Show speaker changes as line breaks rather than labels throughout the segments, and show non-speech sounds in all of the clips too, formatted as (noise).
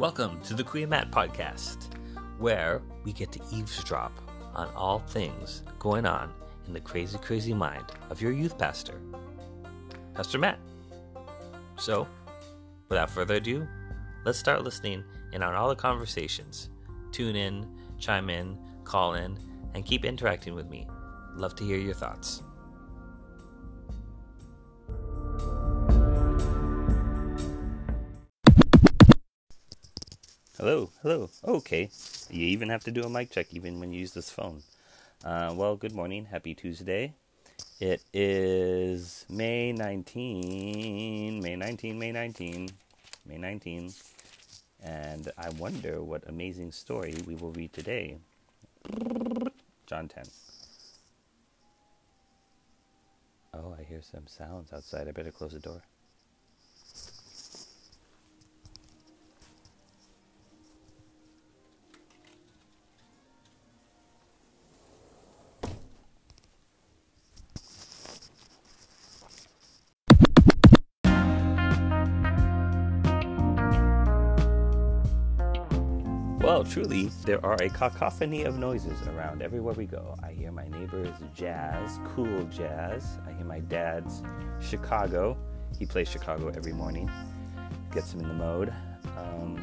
Welcome to the Kuya Matt podcast, where we get to eavesdrop on all things going on in the crazy, crazy mind of your youth pastor, Pastor Matt. So, without further ado, let's start listening in on all the conversations. Tune in, chime in, call in, and keep interacting with me. Love to hear your thoughts. Hello, hello. Okay. You even have to do a mic check even when you use this phone. Uh, well, good morning. Happy Tuesday. It is May 19, May 19, May 19, May 19. And I wonder what amazing story we will read today. John 10. Oh, I hear some sounds outside. I better close the door. Truly, there are a cacophony of noises around everywhere we go. I hear my neighbor's jazz, cool jazz. I hear my dad's Chicago. He plays Chicago every morning, gets him in the mode. Um,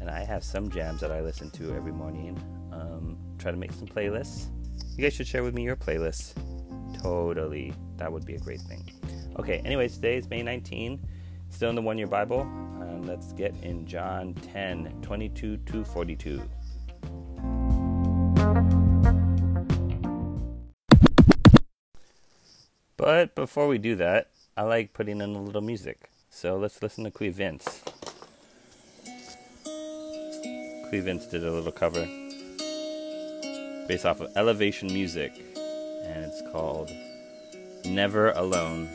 and I have some jams that I listen to every morning. Um, try to make some playlists. You guys should share with me your playlists. Totally. That would be a great thing. Okay, anyways, today is May 19. Still in the one year Bible. And let's get in John 10 22 to 42. But before we do that, I like putting in a little music. So let's listen to Clee Vince. Clee Vince did a little cover based off of Elevation Music, and it's called Never Alone.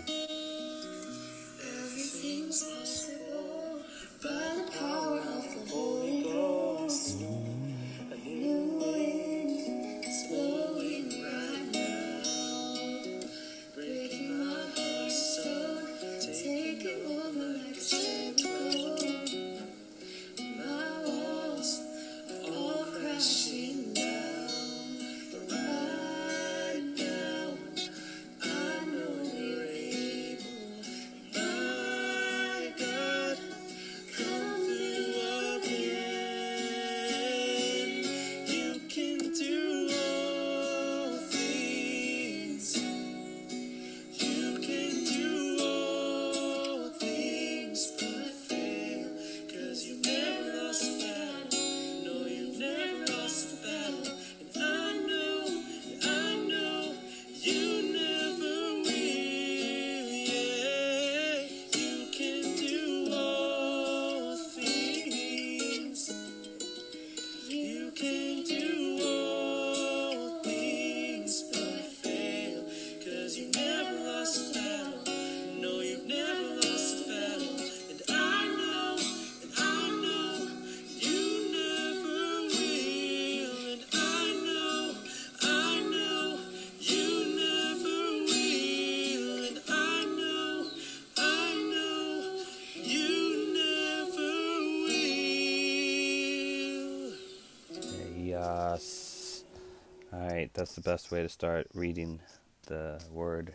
That's the best way to start reading the word.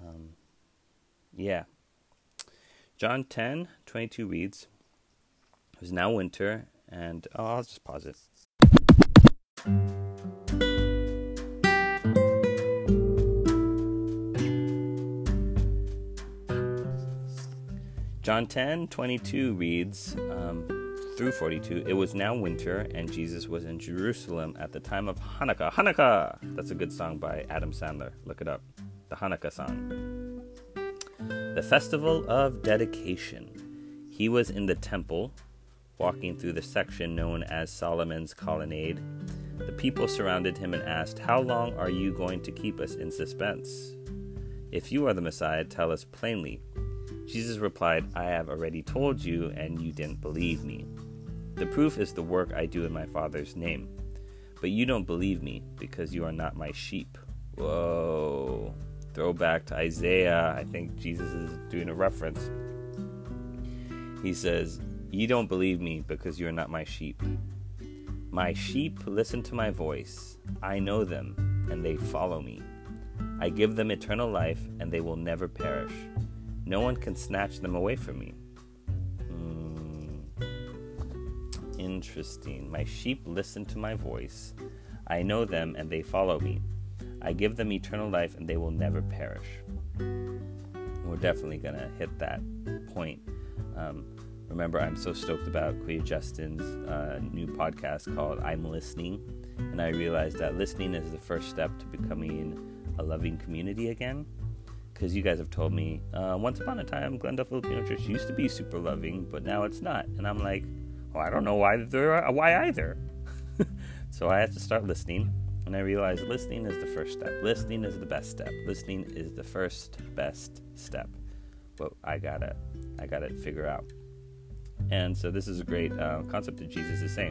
Um, yeah. John 10 22 reads, It is now winter, and oh, I'll just pause it. John 10 22 reads, um, through 42, it was now winter, and Jesus was in Jerusalem at the time of Hanukkah. Hanukkah! That's a good song by Adam Sandler. Look it up. The Hanukkah song. The festival of dedication. He was in the temple, walking through the section known as Solomon's Colonnade. The people surrounded him and asked, How long are you going to keep us in suspense? If you are the Messiah, tell us plainly. Jesus replied, I have already told you, and you didn't believe me. The proof is the work I do in my Father's name. But you don't believe me because you are not my sheep. Whoa. Throwback to Isaiah. I think Jesus is doing a reference. He says, You don't believe me because you're not my sheep. My sheep listen to my voice. I know them, and they follow me. I give them eternal life, and they will never perish. No one can snatch them away from me. Interesting. My sheep listen to my voice. I know them, and they follow me. I give them eternal life, and they will never perish. We're definitely going to hit that point. Um, remember, I'm so stoked about Kuya Justin's uh, new podcast called I'm Listening. And I realized that listening is the first step to becoming a loving community again. Because you guys have told me, uh, once upon a time, Glendale Filipino Church used to be super loving, but now it's not. And I'm like, well, I don't know why, why either. (laughs) so I had to start listening. And I realized listening is the first step. Listening is the best step. Listening is the first best step. But I gotta, I gotta figure out. And so this is a great uh, concept that Jesus is saying,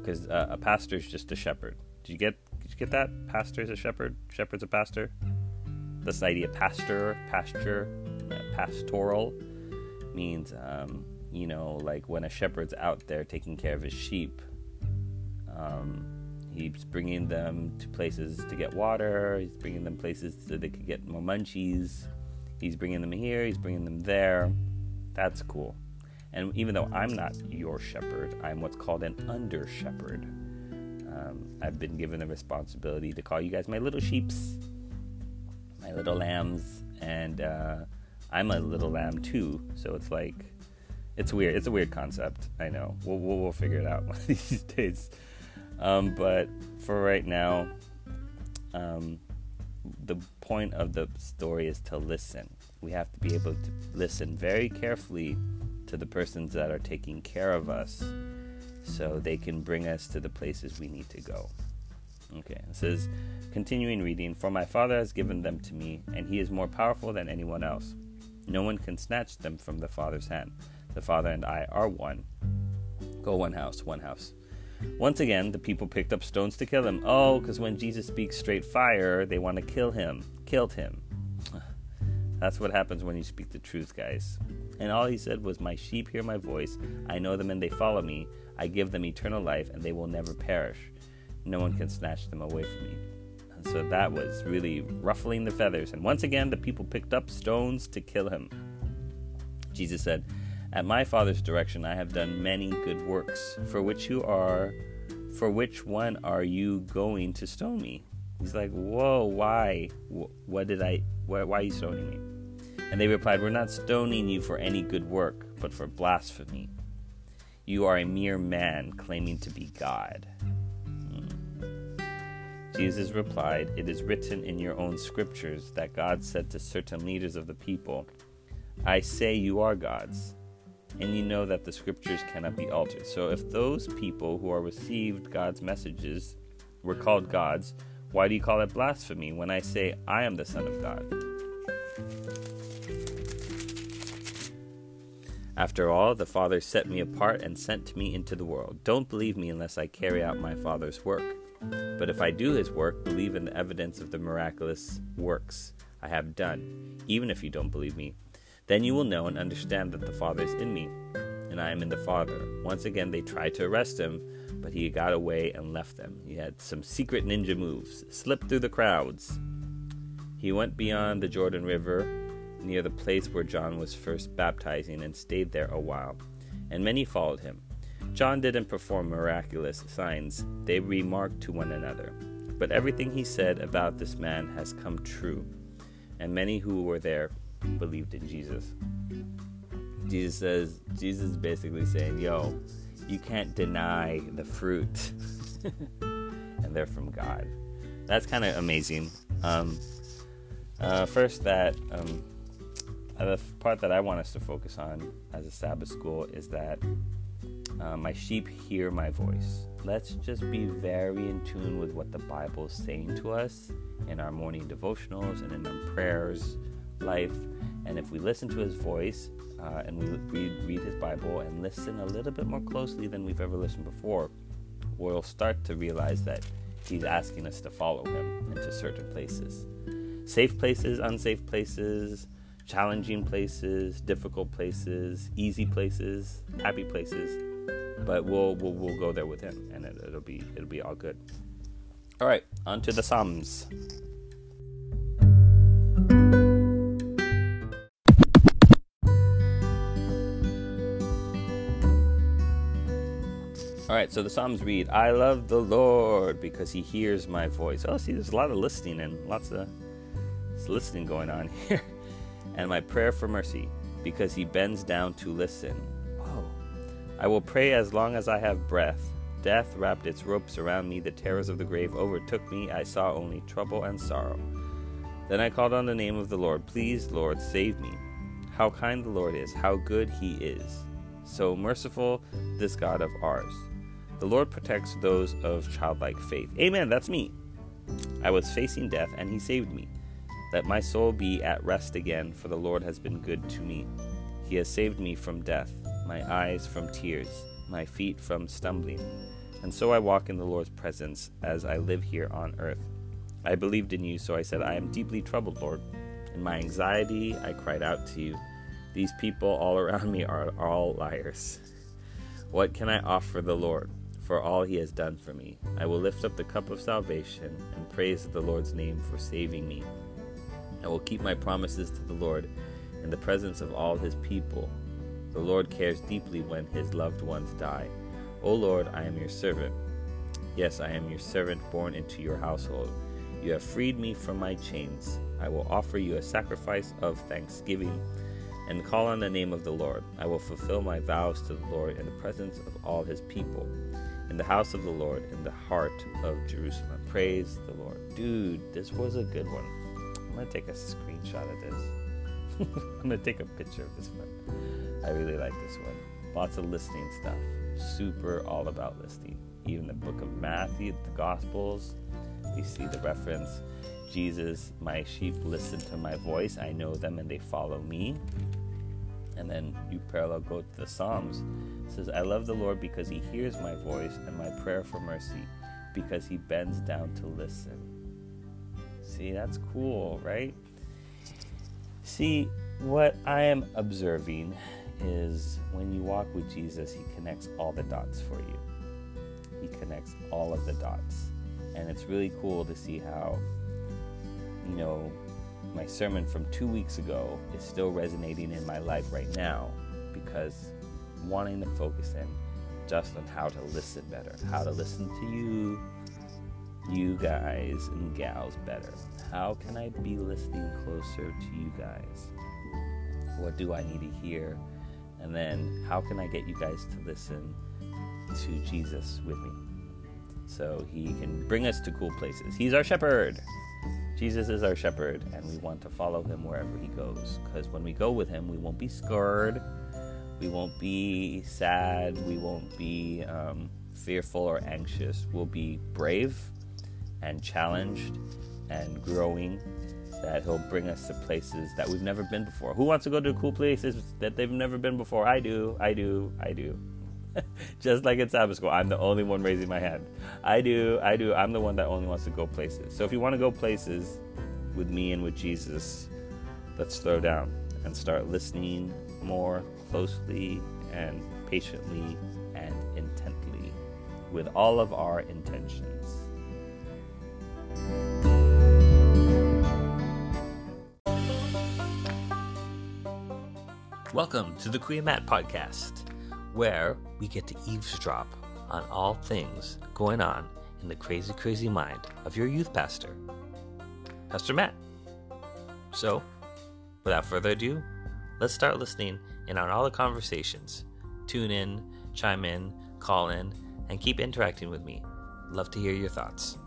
because um, uh, a pastor is just a shepherd. Did you get? Did you get that? Pastor is a shepherd. Shepherd's a pastor. This idea, pastor, pasture, uh, pastoral, means um, you know, like when a shepherd's out there taking care of his sheep. Um, he's bringing them to places to get water. He's bringing them places so they could get more munchies. He's bringing them here. He's bringing them there that's cool. And even though I'm not your shepherd, I'm what's called an under shepherd. Um, I've been given the responsibility to call you guys my little sheeps, my little lambs, and uh, I'm a little lamb too. So it's like, it's weird. It's a weird concept. I know. We'll, we'll, we'll figure it out (laughs) one of these days. Um, but for right now, um, the point of the story is to listen we have to be able to listen very carefully to the persons that are taking care of us so they can bring us to the places we need to go. Okay, it says, continuing reading, For my Father has given them to me, and he is more powerful than anyone else. No one can snatch them from the Father's hand. The Father and I are one. Go one house, one house. Once again, the people picked up stones to kill him. Oh, because when Jesus speaks straight fire, they want to kill him. Killed him. (sighs) That's what happens when you speak the truth, guys. And all he said was, My sheep hear my voice. I know them and they follow me. I give them eternal life and they will never perish. No one can snatch them away from me. And so that was really ruffling the feathers. And once again, the people picked up stones to kill him. Jesus said, At my Father's direction, I have done many good works, for which you are, for which one are you going to stone me? He's like, Whoa, why? What did I, why, why are you stoning me? And they replied, We're not stoning you for any good work, but for blasphemy. You are a mere man claiming to be God. Hmm. Jesus replied, It is written in your own scriptures that God said to certain leaders of the people, I say you are gods, and you know that the scriptures cannot be altered. So if those people who are received God's messages were called gods, why do you call it blasphemy when I say I am the Son of God? After all, the Father set me apart and sent me into the world. Don't believe me unless I carry out my Father's work. But if I do his work, believe in the evidence of the miraculous works I have done, even if you don't believe me. Then you will know and understand that the Father is in me, and I am in the Father. Once again, they tried to arrest him, but he got away and left them. He had some secret ninja moves, slipped through the crowds. He went beyond the Jordan River near the place where John was first baptizing and stayed there a while, and many followed him. John didn't perform miraculous signs, they remarked to one another. But everything he said about this man has come true, and many who were there believed in Jesus. Jesus says, Jesus is basically saying, Yo, you can't deny the fruit, (laughs) and they're from God. That's kind of amazing. Um, uh, first, that um, the part that I want us to focus on as a Sabbath school is that uh, my sheep hear my voice. Let's just be very in tune with what the Bible is saying to us in our morning devotionals and in our prayers life. And if we listen to his voice uh, and we read, read his Bible and listen a little bit more closely than we've ever listened before, we'll start to realize that he's asking us to follow him into certain places. Safe places, unsafe places, challenging places, difficult places, easy places, happy places. But we'll we'll, we'll go there with him, and it, it'll be it'll be all good. All right, on to the Psalms. All right, so the Psalms read, I love the Lord because he hears my voice. Oh, see, there's a lot of listening and lots of listening going on (laughs) here. and my prayer for mercy because he bends down to listen. Oh, I will pray as long as I have breath. Death wrapped its ropes around me, the terrors of the grave overtook me. I saw only trouble and sorrow. Then I called on the name of the Lord. Please, Lord, save me. How kind the Lord is, how good he is. So merciful, this God of ours. The Lord protects those of childlike faith. Amen, that's me. I was facing death, and he saved me. Let my soul be at rest again, for the Lord has been good to me. He has saved me from death, my eyes from tears, my feet from stumbling. And so I walk in the Lord's presence as I live here on earth. I believed in you, so I said, I am deeply troubled, Lord. In my anxiety, I cried out to you. These people all around me are all liars. What can I offer the Lord? For all he has done for me. I will lift up the cup of salvation and praise the Lord's name for saving me. I will keep my promises to the Lord in the presence of all his people. The Lord cares deeply when his loved ones die. O Lord, I am your servant. Yes, I am your servant born into your household. You have freed me from my chains. I will offer you a sacrifice of thanksgiving and call on the name of the Lord. I will fulfill my vows to the Lord in the presence of all his people in the house of the Lord, in the heart of Jerusalem. Praise the Lord. Dude, this was a good one. I'm going to take a screenshot of this. (laughs) I'm going to take a picture of this one. I really like this one. Lots of listening stuff. Super all about listening. Even the book of Matthew, the Gospels, we see the reference Jesus, my sheep listen to my voice. I know them and they follow me. And then you parallel go to the Psalms It says, I love the Lord because he hears my voice and my prayer for mercy, because he bends down to listen. See, that's cool, right? See, what I am observing is when you walk with Jesus, he connects all the dots for you. He connects all of the dots. And it's really cool to see how, you know, my sermon from two weeks ago is still resonating in my life right now because wanting to focus in just on how to listen better, how to listen to you, you guys and gals better. How can I be listening closer to you guys? What do I need to hear? And then how can I get you guys to listen to Jesus with me? So he can bring us to cool places. He's our shepherd. Jesus is our shepherd, and we want to follow him wherever he goes. Because when we go with him, we won't be scared we won't be sad. We won't be um, fearful or anxious. We'll be brave and challenged and growing. That He'll bring us to places that we've never been before. Who wants to go to cool places that they've never been before? I do. I do. I do. (laughs) Just like at Sabbath school, I'm the only one raising my hand. I do. I do. I'm the one that only wants to go places. So if you want to go places with me and with Jesus, let's slow down and start listening more closely and patiently and intently with all of our intentions.
Welcome to the Kuya Matt Podcast, where we get to eavesdrop on all things going on in the crazy, crazy mind of your youth pastor, Pastor Matt. So, without further ado, let's start listening in on all the conversations. Tune in, chime in, call in, and keep interacting with me. Love to hear your thoughts.